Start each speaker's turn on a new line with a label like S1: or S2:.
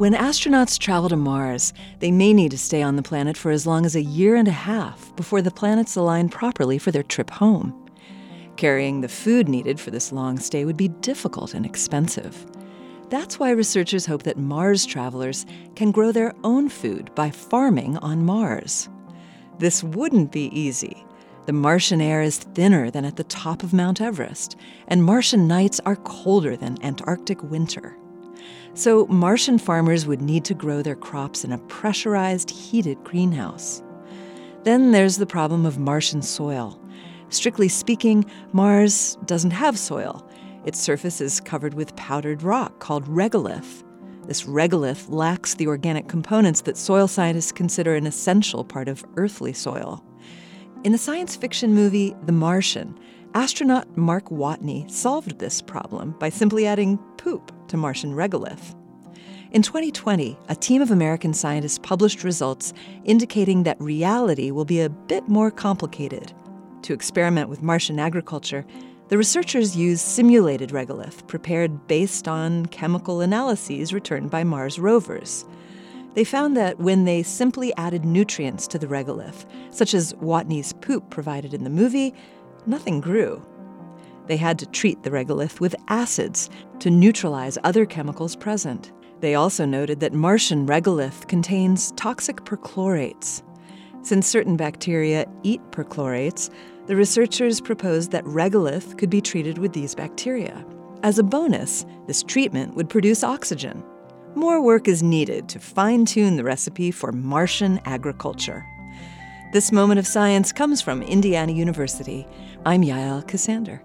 S1: When astronauts travel to Mars, they may need to stay on the planet for as long as a year and a half before the planets align properly for their trip home. Carrying the food needed for this long stay would be difficult and expensive. That's why researchers hope that Mars travelers can grow their own food by farming on Mars. This wouldn't be easy. The Martian air is thinner than at the top of Mount Everest, and Martian nights are colder than Antarctic winter. So, Martian farmers would need to grow their crops in a pressurized, heated greenhouse. Then there's the problem of Martian soil. Strictly speaking, Mars doesn't have soil. Its surface is covered with powdered rock called regolith. This regolith lacks the organic components that soil scientists consider an essential part of earthly soil. In the science fiction movie The Martian, astronaut Mark Watney solved this problem by simply adding poop to Martian regolith. In 2020, a team of American scientists published results indicating that reality will be a bit more complicated. To experiment with Martian agriculture, the researchers used simulated regolith prepared based on chemical analyses returned by Mars rovers. They found that when they simply added nutrients to the regolith, such as Watney's poop provided in the movie, nothing grew. They had to treat the regolith with acids to neutralize other chemicals present. They also noted that Martian regolith contains toxic perchlorates. Since certain bacteria eat perchlorates, the researchers proposed that regolith could be treated with these bacteria. As a bonus, this treatment would produce oxygen. More work is needed to fine tune the recipe for Martian agriculture. This moment of science comes from Indiana University. I'm Yael Ksander.